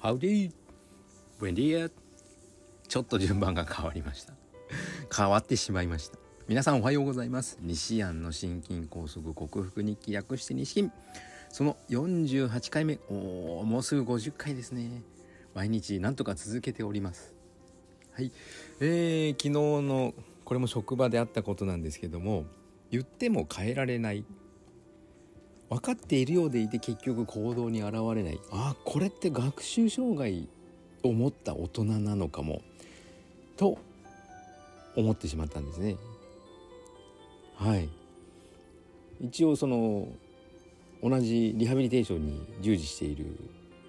ハウディブエンディアちょっと順番が変わりました。変わってしまいました。皆さんおはようございます。西安の心筋梗塞克服日記略して西筋その48回目。おもうすぐ50回ですね。毎日なんとか続けております。はい。えー、昨日のこれも職場であったことなんですけども言っても変えられない。分かっているようでいて結局行動に現れない。あこれって学習障害を持った大人なのかも。と思ってしまったんですね。はい。一応その同じリハビリテーションに従事している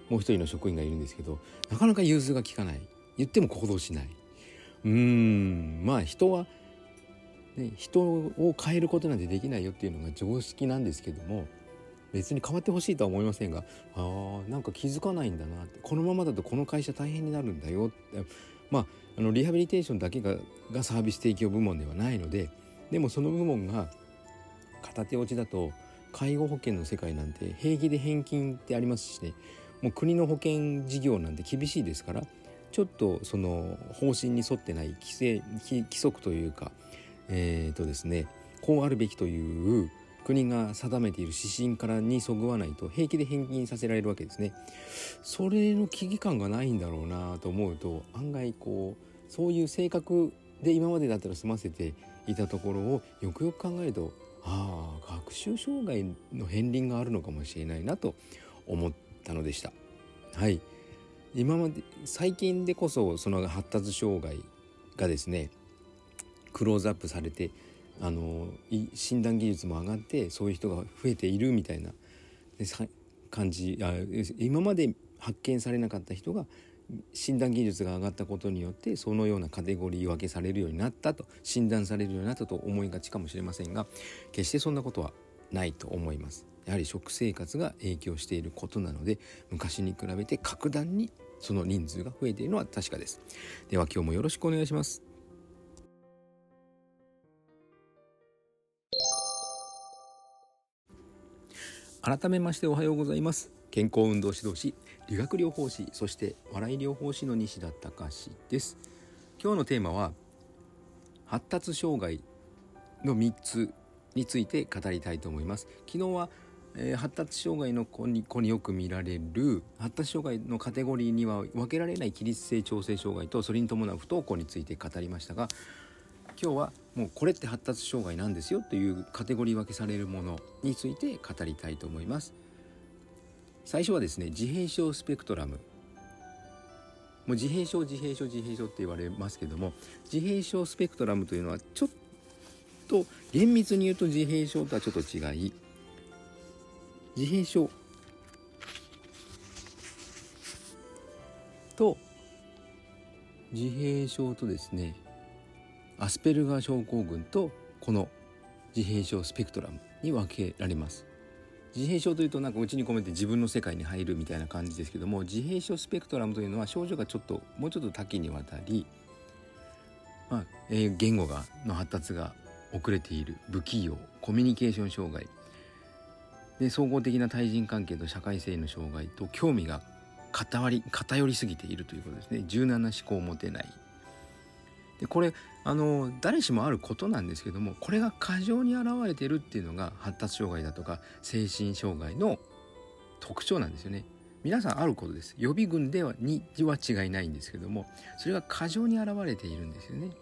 もう一人の職員がいるんですけどなかなか融通が利かない。言っても行動しない。うーん。まあ人は、ね、人を変えることなんてできないよっていうのが常識なんですけども別に変わってほしいとは思いませんがあーなんか気づかないんだなって。このままだとこの会社大変になるんだよって。まああのリハビリテーションだけががサービス提供部門ではないのででもその部門が片手落ちだと介護保険の世界なんて平気で返金ってありますしね。もう国の保険事業なんて厳しいですからちょっとその方針に沿ってない規制規則というかえー、とですねこうあるべきという国が定めている指針からにそぐわないと平気で返金させられるわけですね。それの危機感がないんだろうなと思うと案外こうそういう性格で今までだったら済ませていたところをよくよく考えるとああ学習障害の片鱗があるのかもしれないなと思ったのでした。はい今まで最近でこそその発達障害がですねクローズアップされてあの診断技術も上がってそういう人が増えているみたいな感じあ今まで発見されなかった人が診断技術が上がったことによってそのようなカテゴリー分けされるようになったと診断されるようになったと思いがちかもしれませんが決してそんなことはないと思います。やはり食生活が影響していることなので昔に比べて格段にその人数が増えているのは確かです。では今日もよろしくお願いします。改めましておはようございます。健康運動指導士理学療法士そして笑い療法士の西田隆です。今日のテーマは発達障害の3つについて語りたいと思います。昨日は、えー、発達障害の子に子によく見られる発達障害のカテゴリーには分けられない起立性調整障害とそれに伴う不登校について語りましたが今日はもうこれって発達障害なんですよというカテゴリー分けされるものについて語りたいと思います。最初はですね自閉症スペクトラム。もう自閉症自閉症自閉症って言われますけども自閉症スペクトラムというのはちょっと厳密に言うと自閉症とはちょっと違い自閉症と自閉症とですねアスペルガー症候群とこの自閉症スペクトラムに分けられます。自閉症というとなんか内に込めて自分の世界に入るみたいな感じですけども自閉症スペクトラムというのは症状がちょっともうちょっと多岐にわたり、まあえ、言語がの発達が遅れている不器用コミュニケーション障害。で総合的な対人関係と社会性の障害と興味が偏り偏りすぎているということですね。柔軟な思考を持てない。でこれあの誰しもあることなんですけどもこれが過剰に現れてるっていうのが発達障害だとか精神障害の特徴なんですよね。皆さんあることです。予備軍ではには違いないんですけどもそれが過剰に現れているんですよね。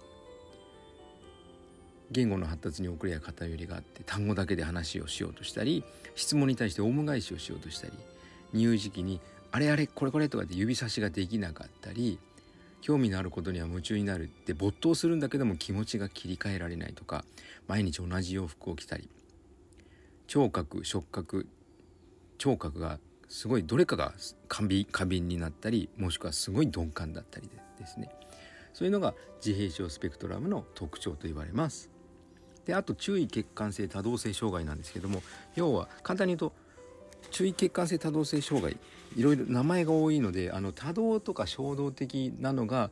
言語の発達に遅れや偏りがあって単語だけで話をしようとしたり質問に対してオウム返しをしようとしたり入時期にあれあれこれこれとかで指差しができなかったり興味のあることには夢中になるって没頭するんだけども気持ちが切り替えられないとか毎日同じ洋服を着たり聴覚触覚聴覚がすごいどれかが過敏過敏になったりもしくはすごい鈍感だったりですねそういうのが自閉症スペクトラムの特徴と言われます。であと注意欠陥性多動性障害なんですけども要は簡単に言うと注意欠陥性多動性障害いろいろ名前が多いのであの多動とか衝動的なのが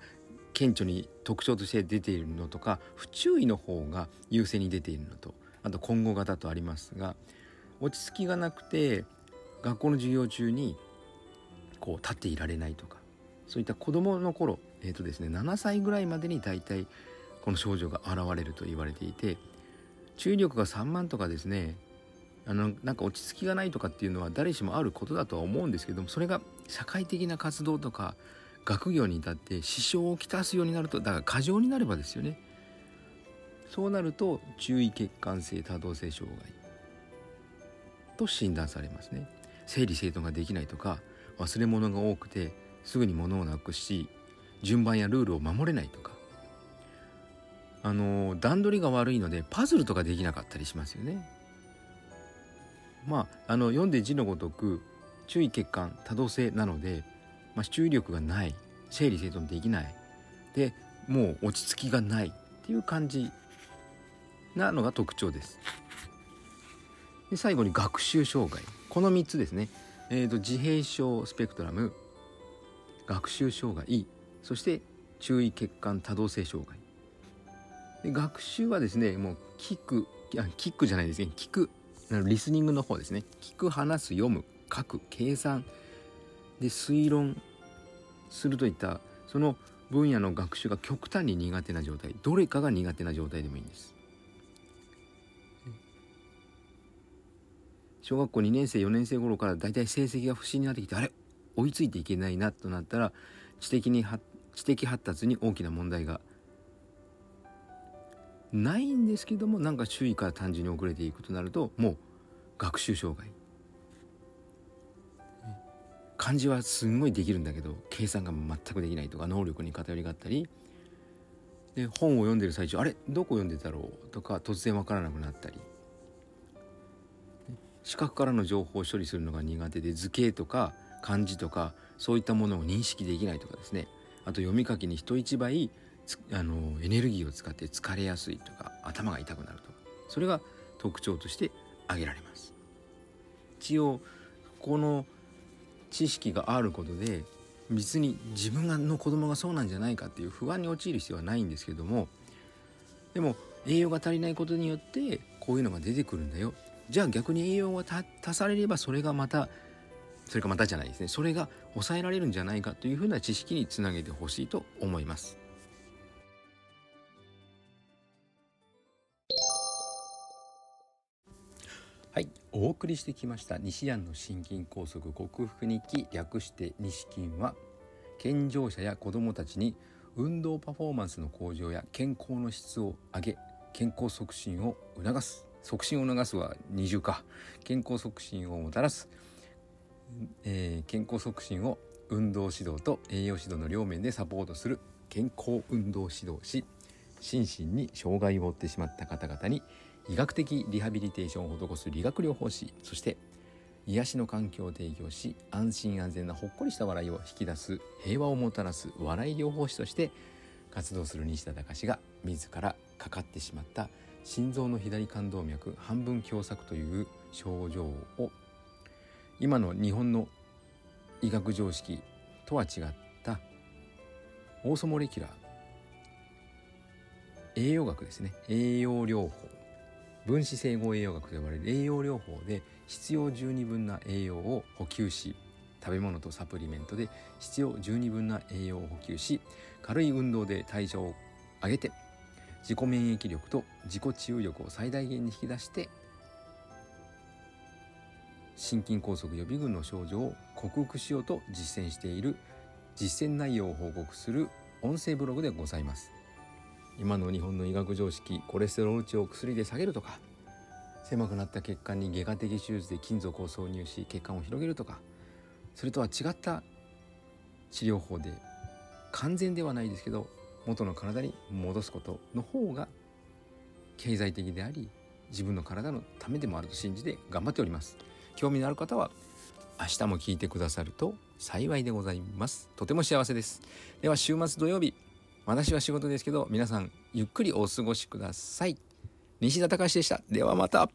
顕著に特徴として出ているのとか不注意の方が優勢に出ているのとあと混合型とありますが落ち着きがなくて学校の授業中にこう立っていられないとかそういった子どもの頃えっ、ー、とですね7歳ぐらいまでに大体この症状が現れると言われていて注意力が3万とかですねあのなんか落ち着きがないとかっていうのは誰しもあることだとは思うんですけどもそれが社会的な活動とか学業に至って支障をきたすようになるとだから過剰になればですよね。そうなると注意欠陥性多動性障害と診断されますね。整理整頓ができないとか忘れ物が多くてすぐに物をなくし順番やルールを守れないとか。あの段取りが悪いのでパズルとかできなかったりしますよね。まああの読んで字のごとく注意欠陥多動性なので、まあ、注意力がない整理整頓できない。でもう落ち着きがないっていう感じなのが特徴です。で最後に学習障害。この3つですね、えーと、自閉症スペクトラム学習障害そして注意欠陥多動性障害。で学習はですねもう聞くあキックじゃないですね。聞くリスニングの方ですね。聞く話す読む書く計算。で推論するといったその分野の学習が極端に苦手な状態。どれかが苦手な状態でもいいんです。小学校2年生4年生頃からだいたい成績が不振になってきてあれ？追いついていけないなとなったら知的に知的発達に大きな問題がないんですけどもなんか周囲から単純に遅れていくとなるともう学習障害。漢字はすんごいできるんだけど計算が全くできないとか能力に偏りがあったり。で本を読んでる最中あれどこ読んでたろうとか突然分からなくなったり。視覚からの情報を処理するのが苦手で図形とか漢字とかそういったものを認識できないとかですね。あと読み書きに人一倍あのエネルギーを使って疲れやすいとか頭が痛くなるとかそれが特徴として挙げられます。一応この知識があることで別に自分の子供がそうなんじゃないかっていう不安に陥る必要はないんですけどもでも栄養が足りないことによってこういうのが出てくるんだよ。じゃあ逆に栄養が足されればそれがまたそれかまたじゃないですね。それが抑えられるんじゃないかというふうな知識につなげてほしいと思います。お送りしてきました西安の心筋梗塞克服日記略して西筋は健常者や子どもたちに運動パフォーマンスの向上や健康の質を上げ健康促進を促す。促進を促すは二重か。健康促進をもたらす、えー、健康促進を運動指導と栄養指導の両面でサポートする。健康運動指導士。心身に障害を負ってしまった方々に医学的リハビリテーションを施す理学療法士そして癒しの環境を提供し安心安全なほっこりした笑いを引き出す平和をもたらす笑い療法士として活動する西田隆が自らかかってしまった心臓の左冠動脈半分狭窄という症状を今の日本の医学常識とは違ったオーソモレキュラー栄養学ですね。栄養療法。分子整合栄養学と呼ばれる栄養療法で必要十二分な栄養を補給し食べ物とサプリメントで必要十二分な栄養を補給し軽い運動で代謝を上げて自己免疫力と自己治癒力を最大限に引き出して心筋梗塞予備軍の症状を克服しようと実践している実践内容を報告する音声ブログでございます。今の日本の医学常識コレステロール値を薬で下げるとか狭くなった血管に外科的手術で金属を挿入し血管を広げるとかそれとは違った治療法で完全ではないですけど元の体に戻すことの方が経済的であり自分の体のためでもあると信じて頑張っております。興味のある方は明日も聞いてくださると幸いでございます。とても幸せです。では週末土曜日私は仕事ですけど皆さんゆっくりお過ごしください。西田隆でした。ではまた。